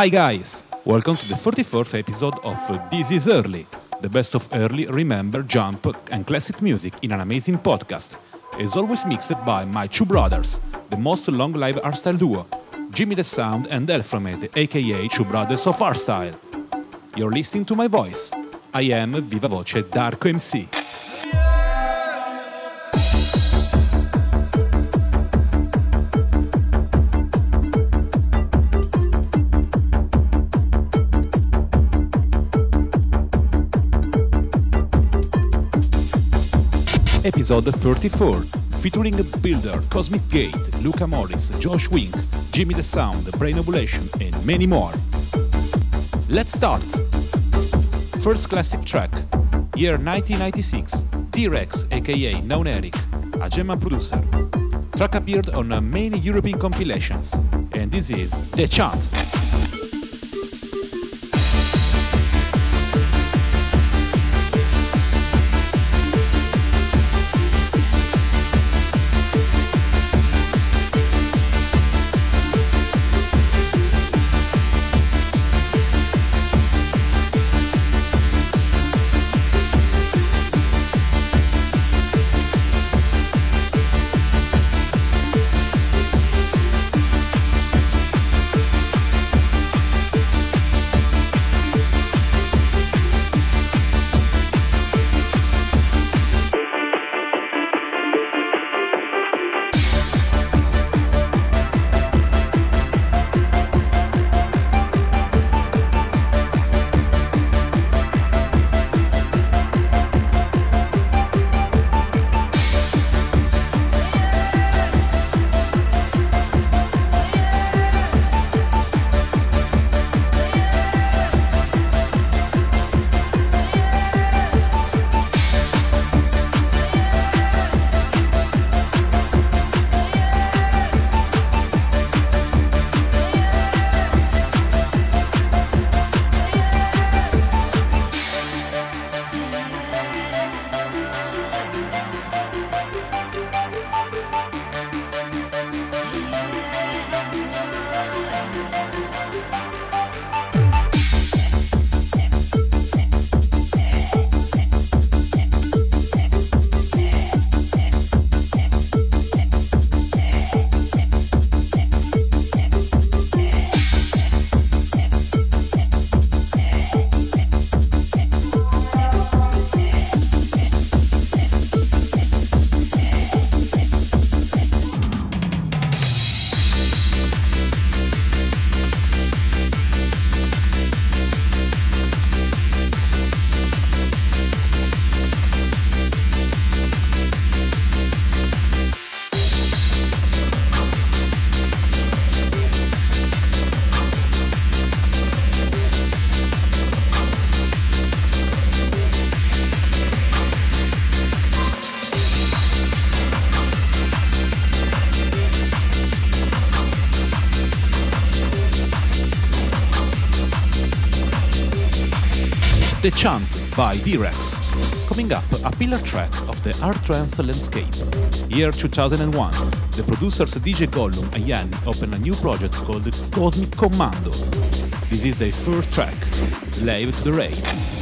Hi guys, welcome to the 44th episode of This is Early, the best of early, remember, jump, and classic music in an amazing podcast. As always mixed by my two brothers, the most long live hardstyle duo, Jimmy the Sound and Elframed, aka Two Brothers of Hardstyle. You're listening to my voice. I am Viva Voce Darko MC. Episode 34, featuring Builder, Cosmic Gate, Luca Morris, Josh Wink, Jimmy the Sound, Brain Ovulation, and many more. Let's start! First classic track, year 1996, Dee Rex aka Known Eric, a German producer. Track appeared on many European compilations, and this is The Chant. The Chant by Dee Rex. Coming up, a pillar track of the hard trance landscape. Year 2001, the producers DJ Gollum and Yanni open a new project called Cosmic Commando. This is their first track, Slave to the Rave.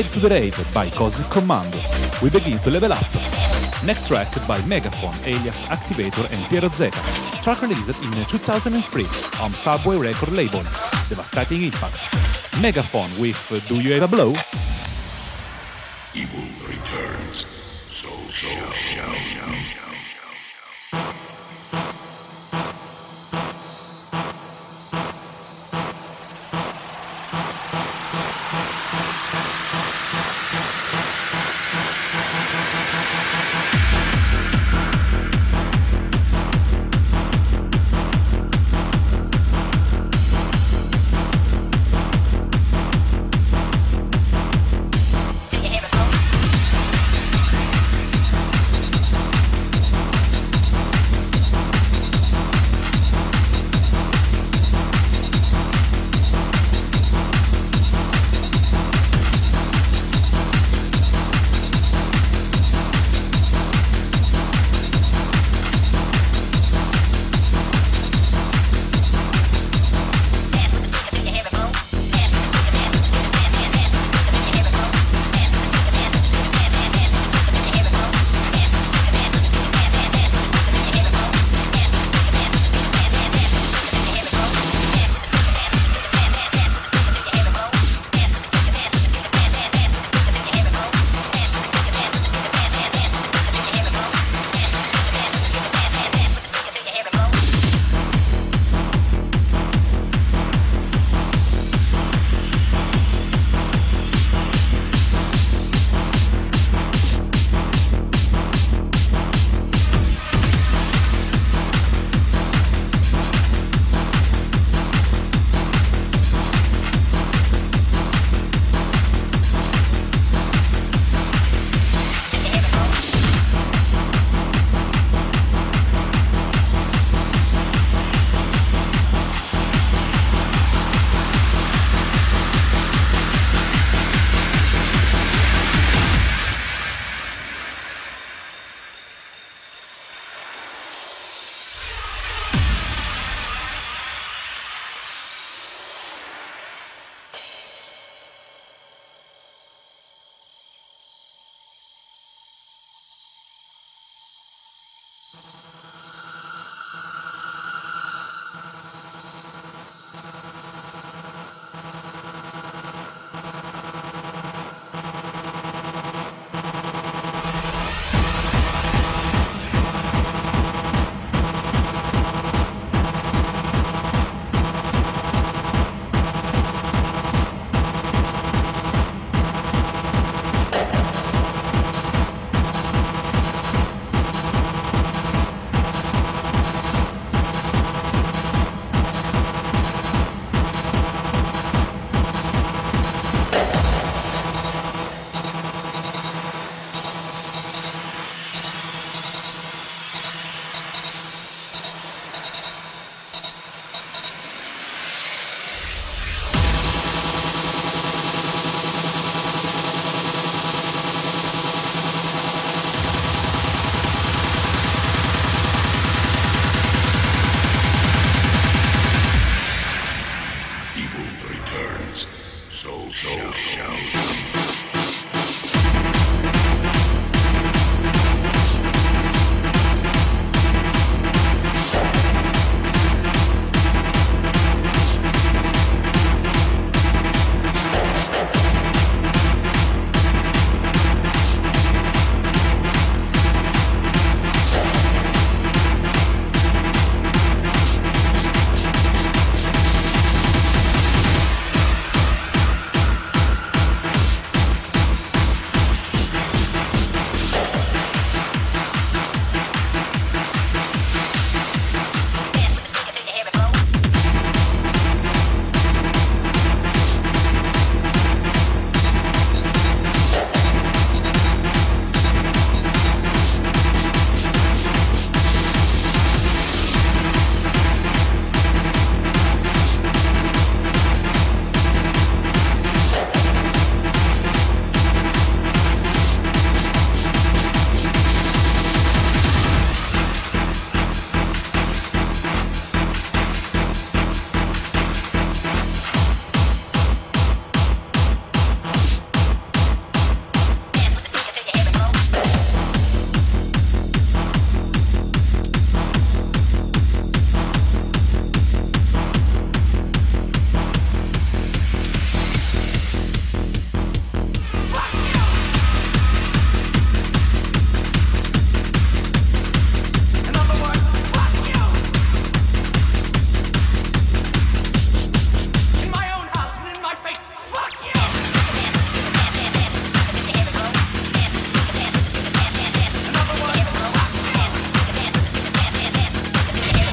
To the Rave by Cosmic Commando. We begin to level up. Next track by Megaphone, alias Activator and Piero Zeta. Track released in 2003 on Subway record label. Devastating Impact. Megaphone with Do You Ever Blow? Evil returns. So, so,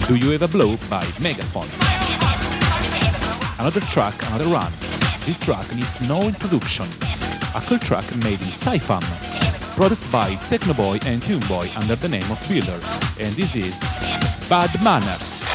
Do You Ever Blow by Megaphone. Another track, another run. This track needs no introduction. A cool track made in Sci-Fam, produced by Technoboy and Tuneboy under the name of Builder, and this is Bad Manners.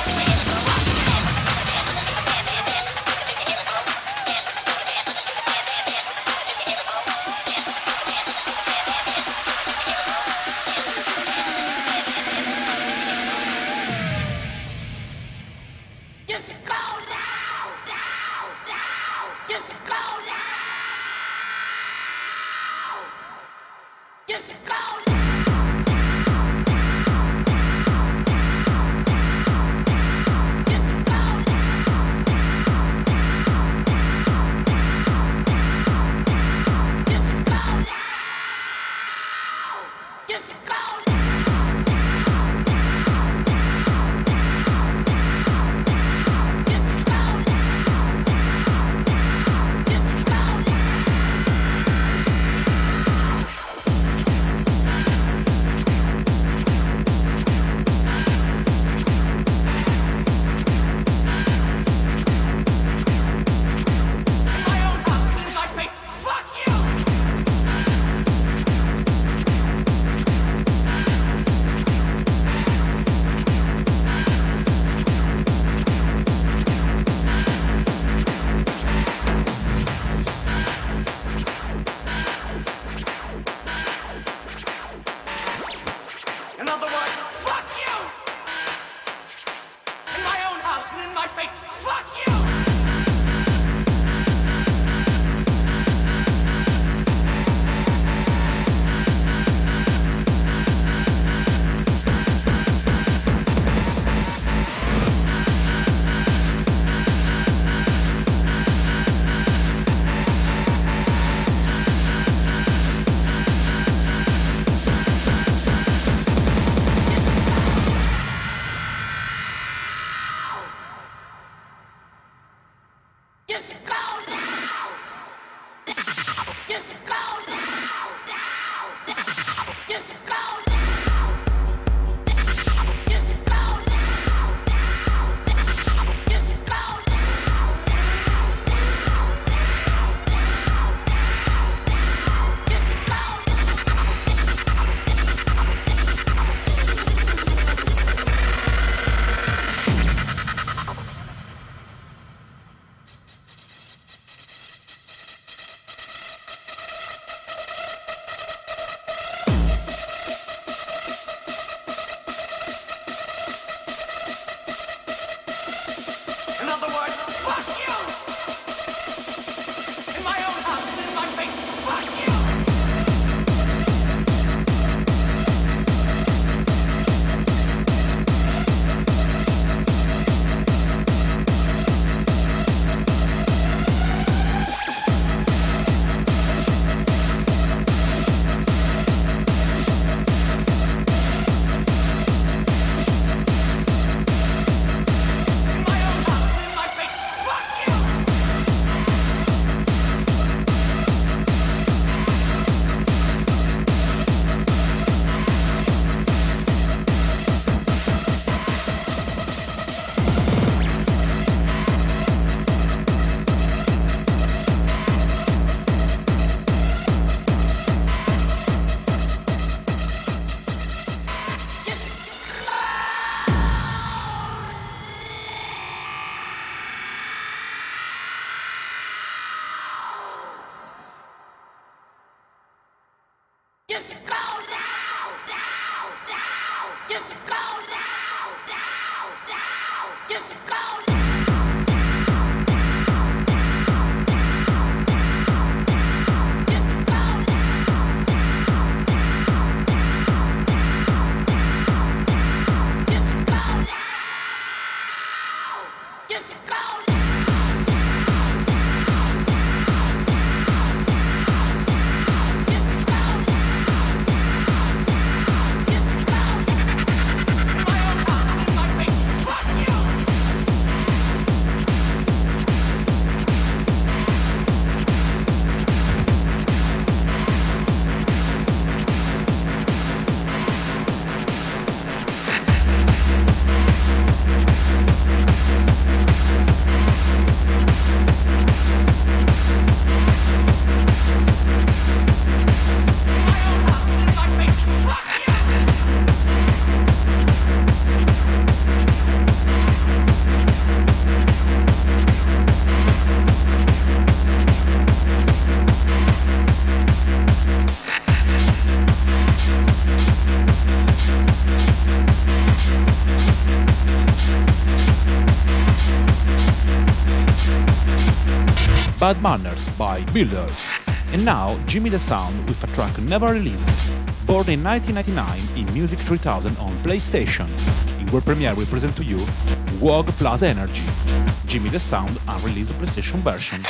Bad Manners by Builder. And now Jimmy the Sound with a track never released. Born in 1999 in Music 3000 on PlayStation. In world premiere we present to you Wag Plus Energy. Jimmy the Sound unreleased PlayStation version.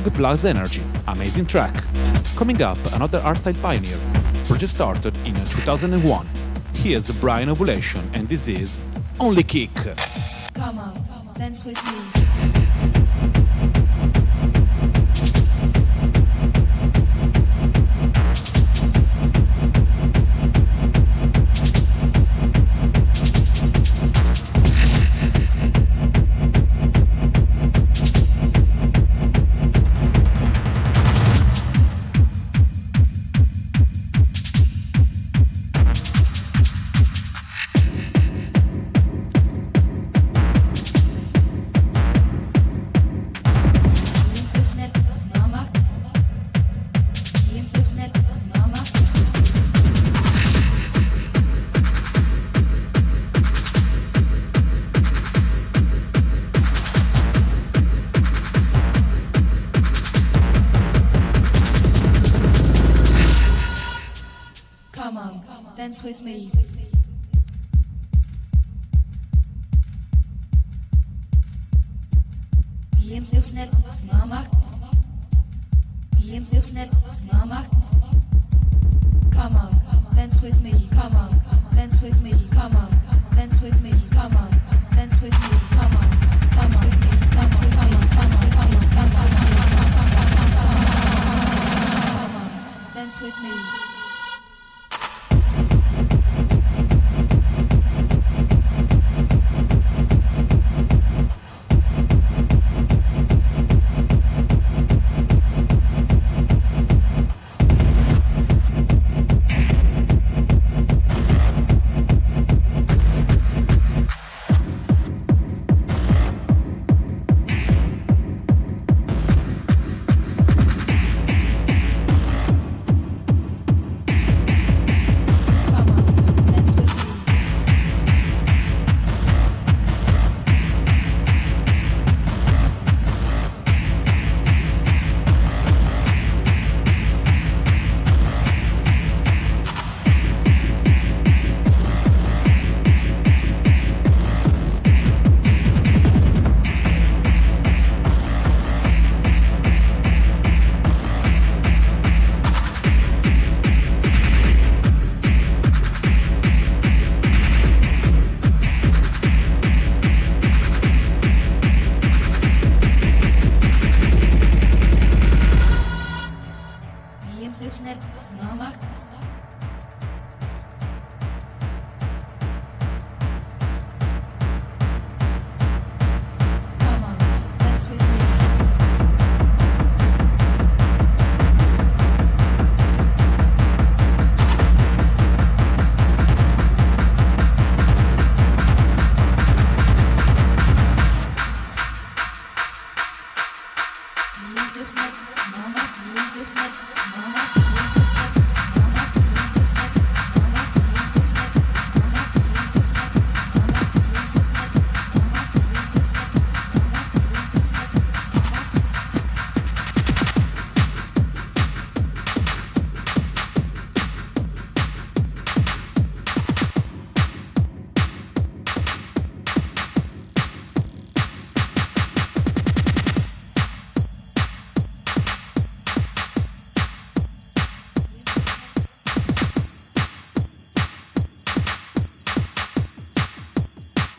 Prog Plus Energy, amazing track. Coming up, another hardstyle pioneer. Project started in 2001. Here's Brain Ovulation, and this is Only Kick. Come on, dance with me.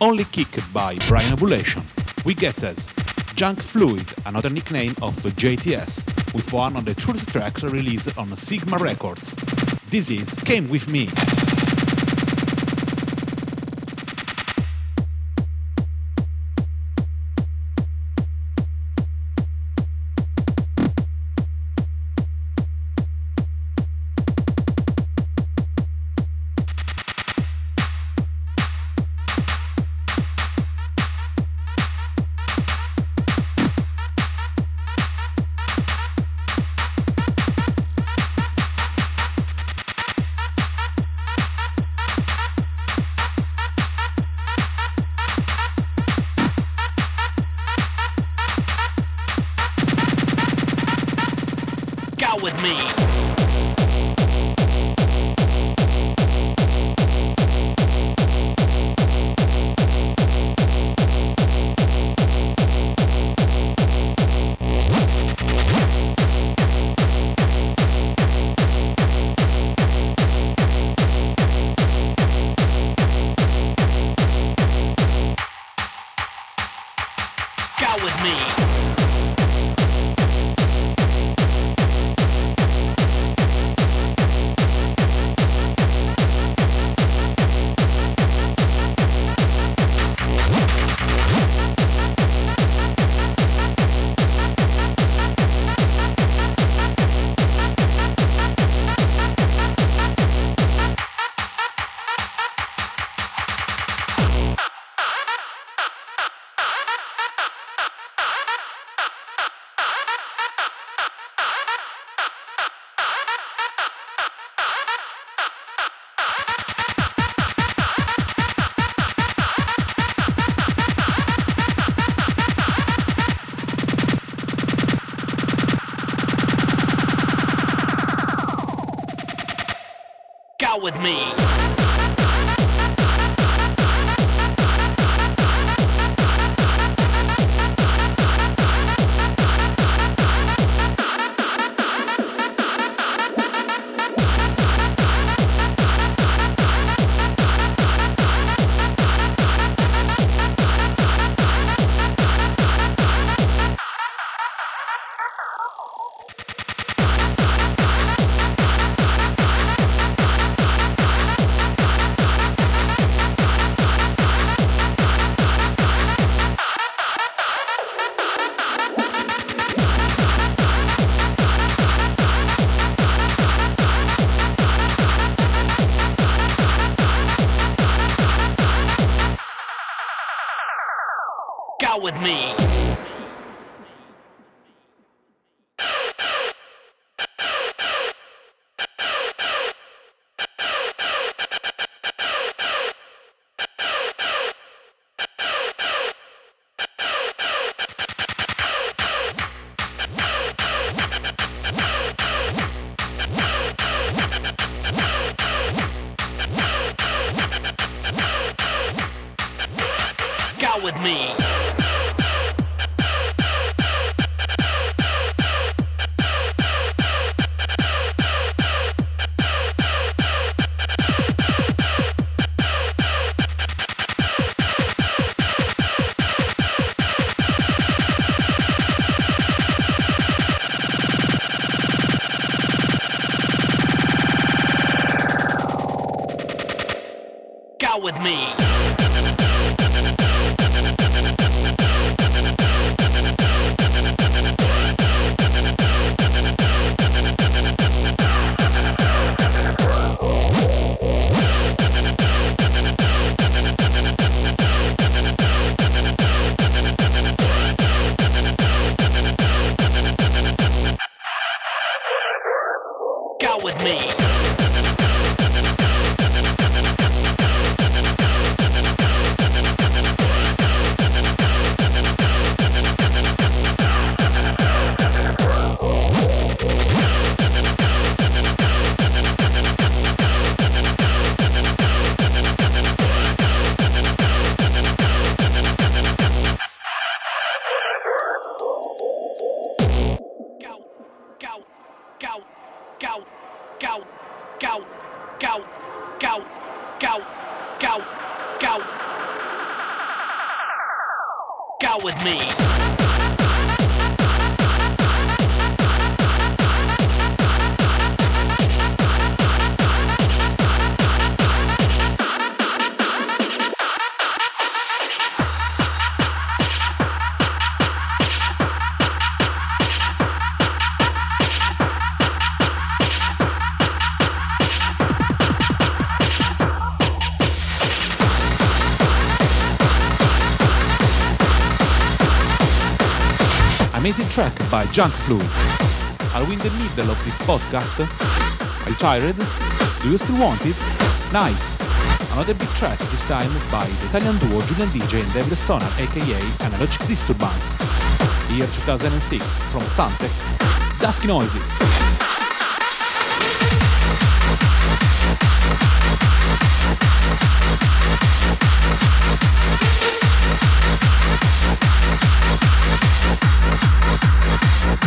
Only Kick by Brain Ovulation, We Get As, Junk Fluid, another nickname of JTS, with one on the truth track released on Sigma Records. Disease came with me. Track by Junk Fluid. Are we in the middle of this podcast? Are you tired? Do you still want it? Nice! Another big track, this time by the Italian duo Julian DJ and David Sonar, aka Analogic Disturbance. Year 2006, from Santec, Dusky Noises. Thank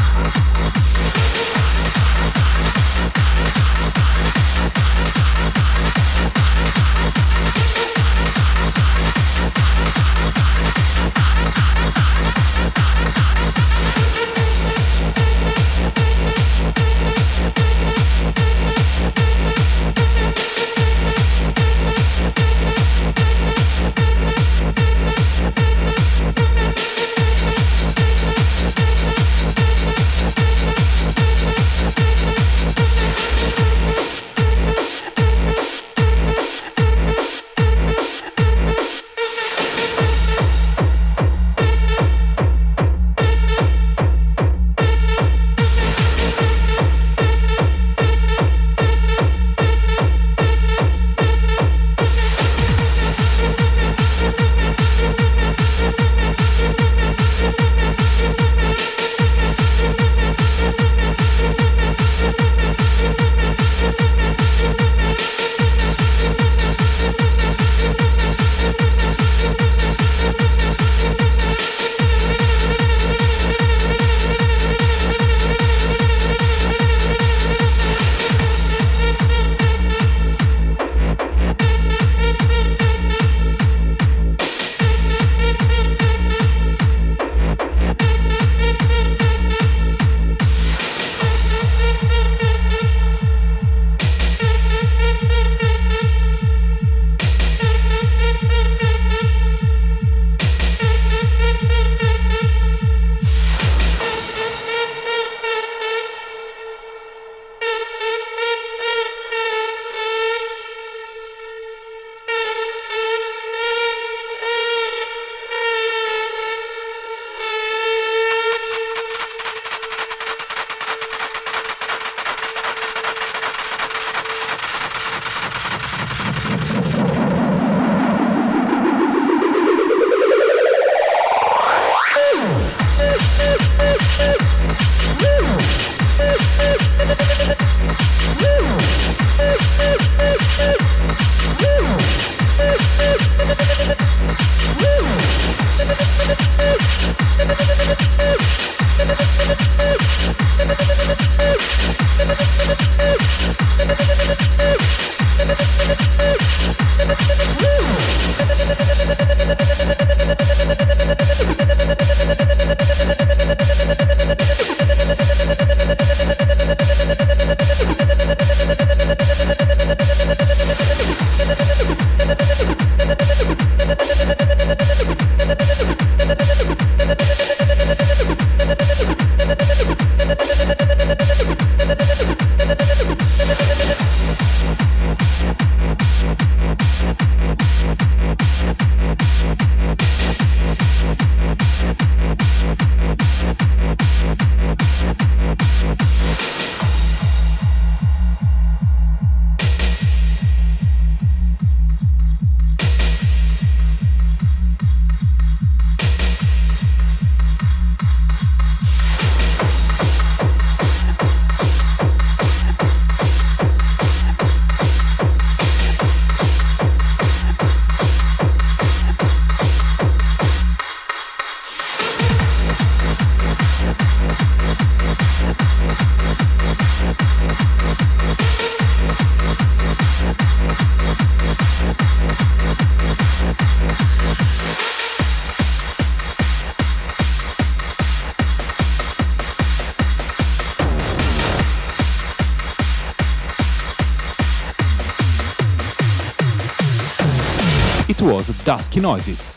Dusky Noises.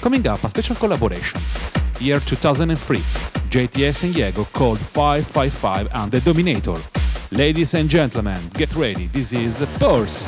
Coming up, a special collaboration. Year 2003, JTS and Diego called 555 and the Dominator. Ladies and gentlemen, get ready, this is Pulse.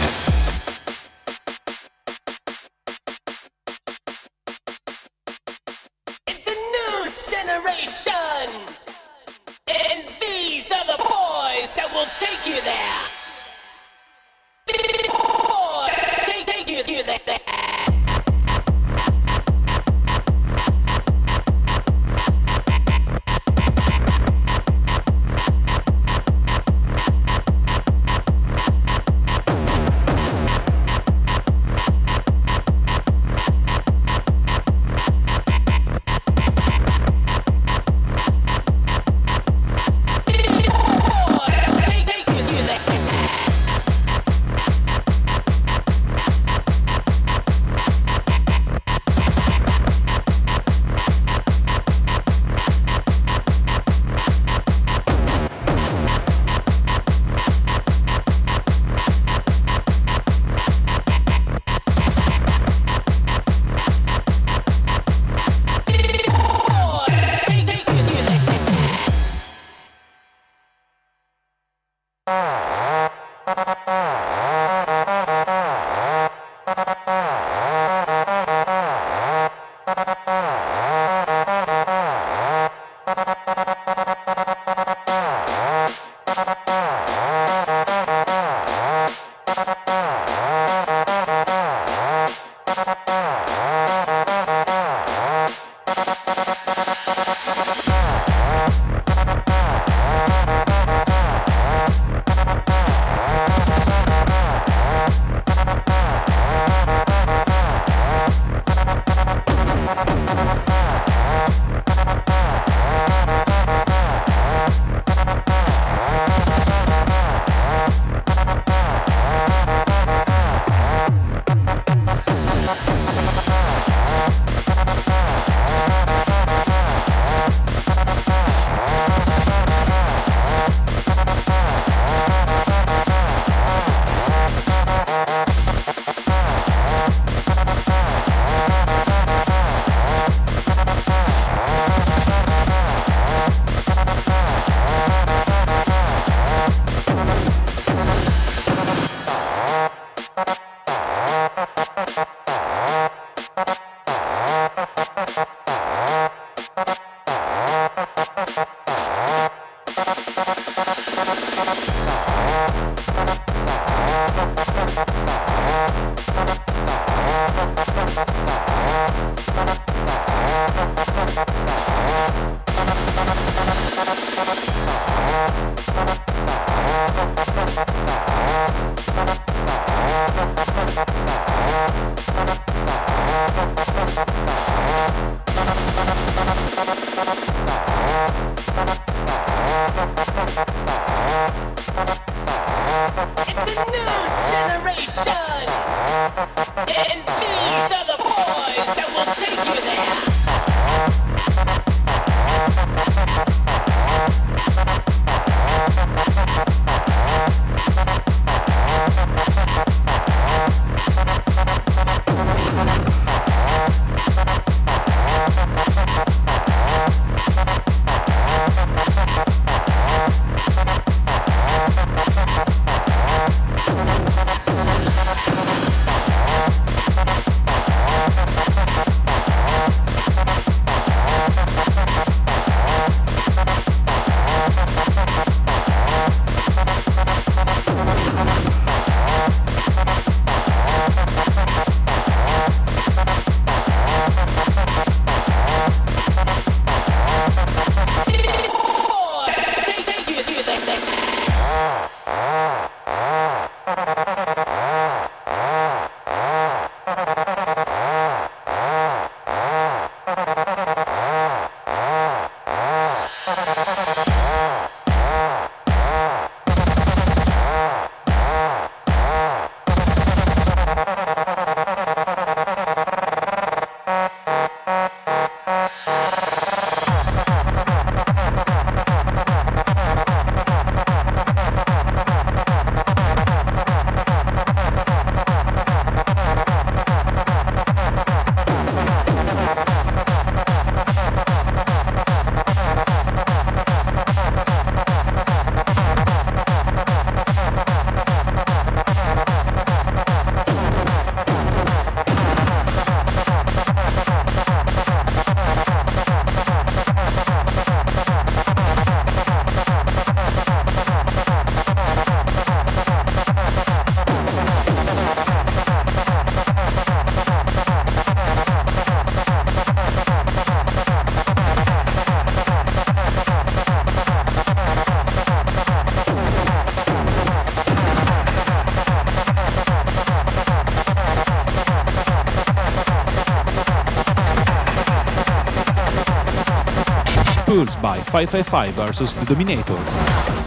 555 vs The Dominator.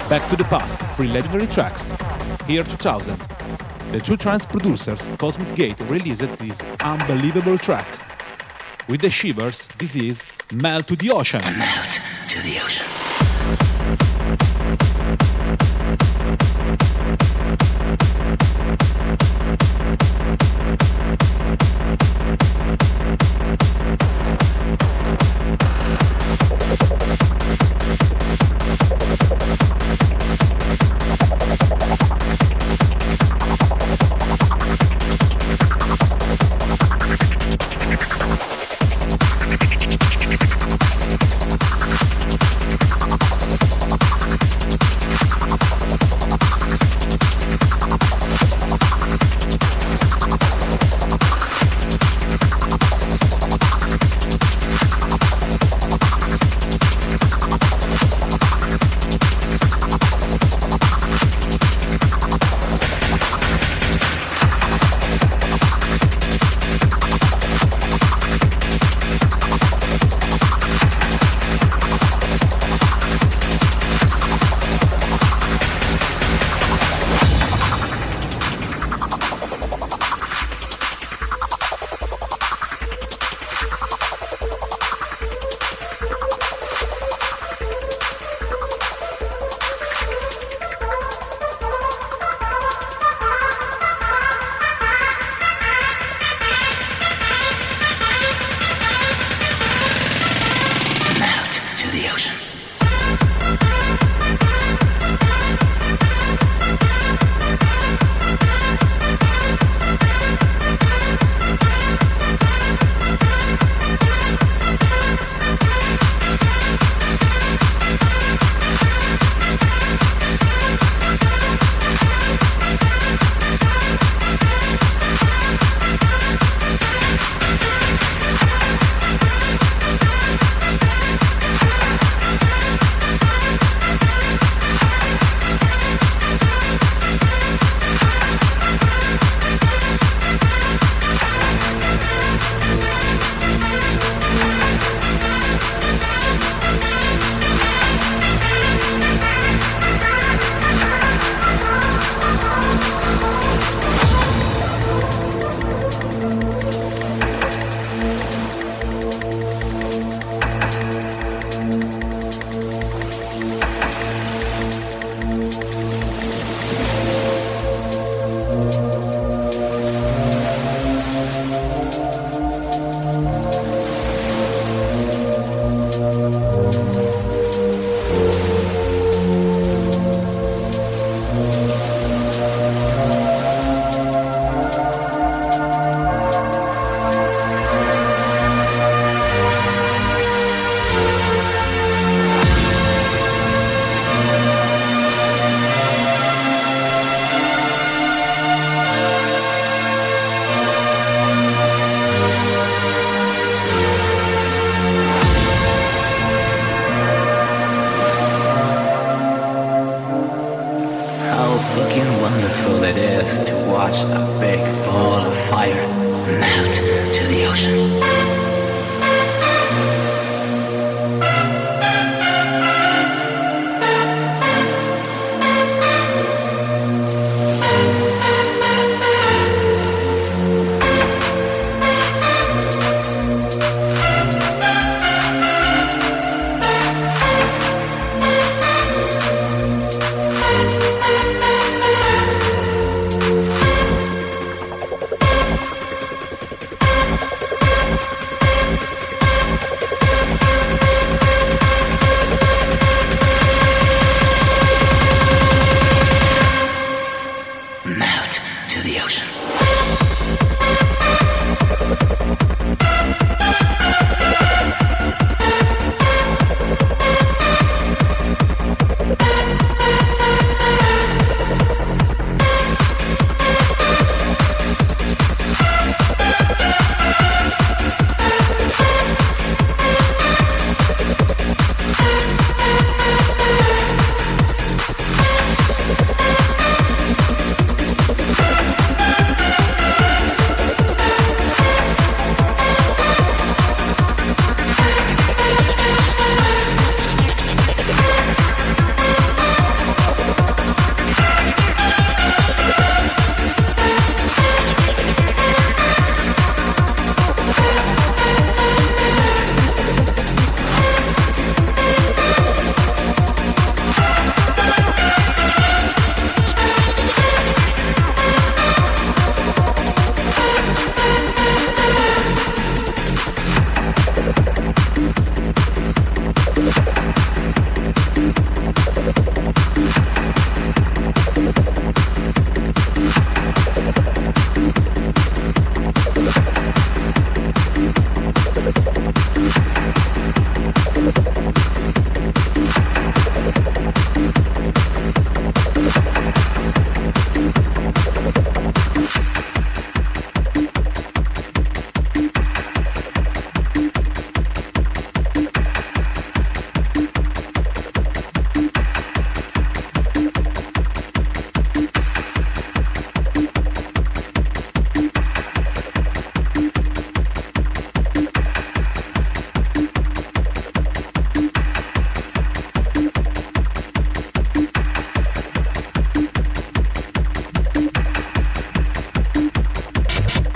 Back to the Past, three legendary tracks. Here 2000. The two trance producers, Cosmic Gate, released this unbelievable track. With the Shivers, this is Melt to the Ocean. Melt to the ocean.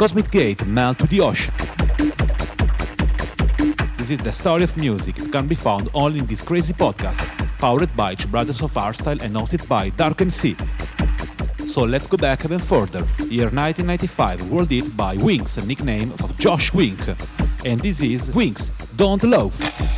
Cosmic Gate Melt to the Ocean. This is the story of music that can be found only in this crazy podcast, powered by Ch Brothers of Hardstyle and hosted by Darko MC. So let's go back even further. Year 1995, world hit by Winx, a nickname of Josh Wink. And this is Winx, Don't Laugh.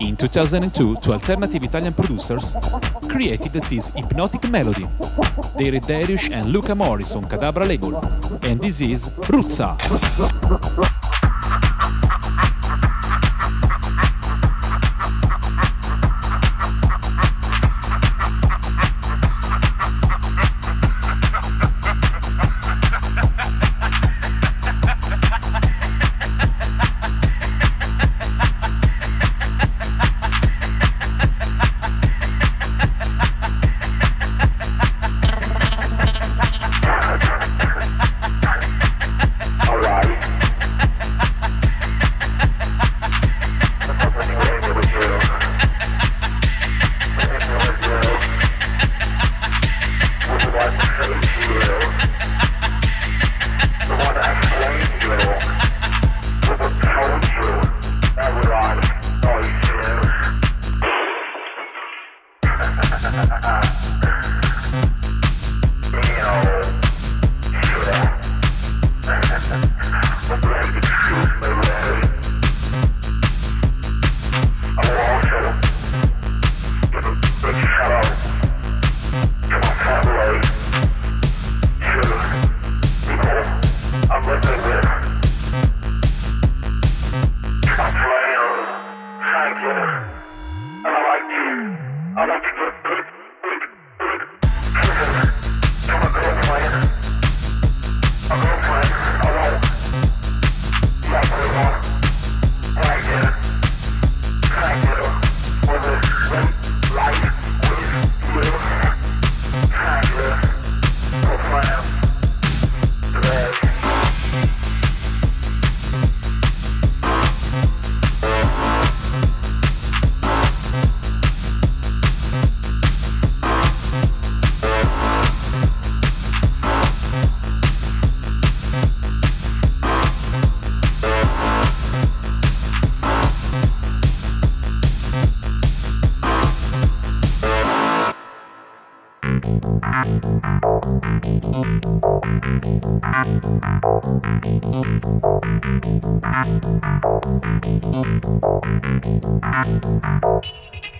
In 2002, two alternative Italian producers created this hypnotic melody. David Darius and Luca Morris on Cadabra label. And this is Ruzza. Thank you.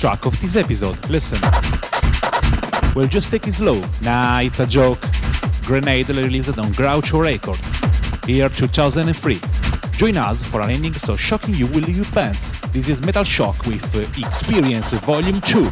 track of this episode. Listen. We'll just take it slow. Nah, it's a joke. Grenade released on Groucho Records. Year 2003. Join us for an ending so shocking you will leave your pants. This is Mental Shock with uh, Experience Volume 2.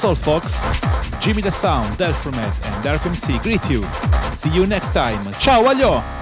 That's all, folks. Jimmy the Sound, Delphomet, and Darko MC greet you. See you next time. Ciao, aglio!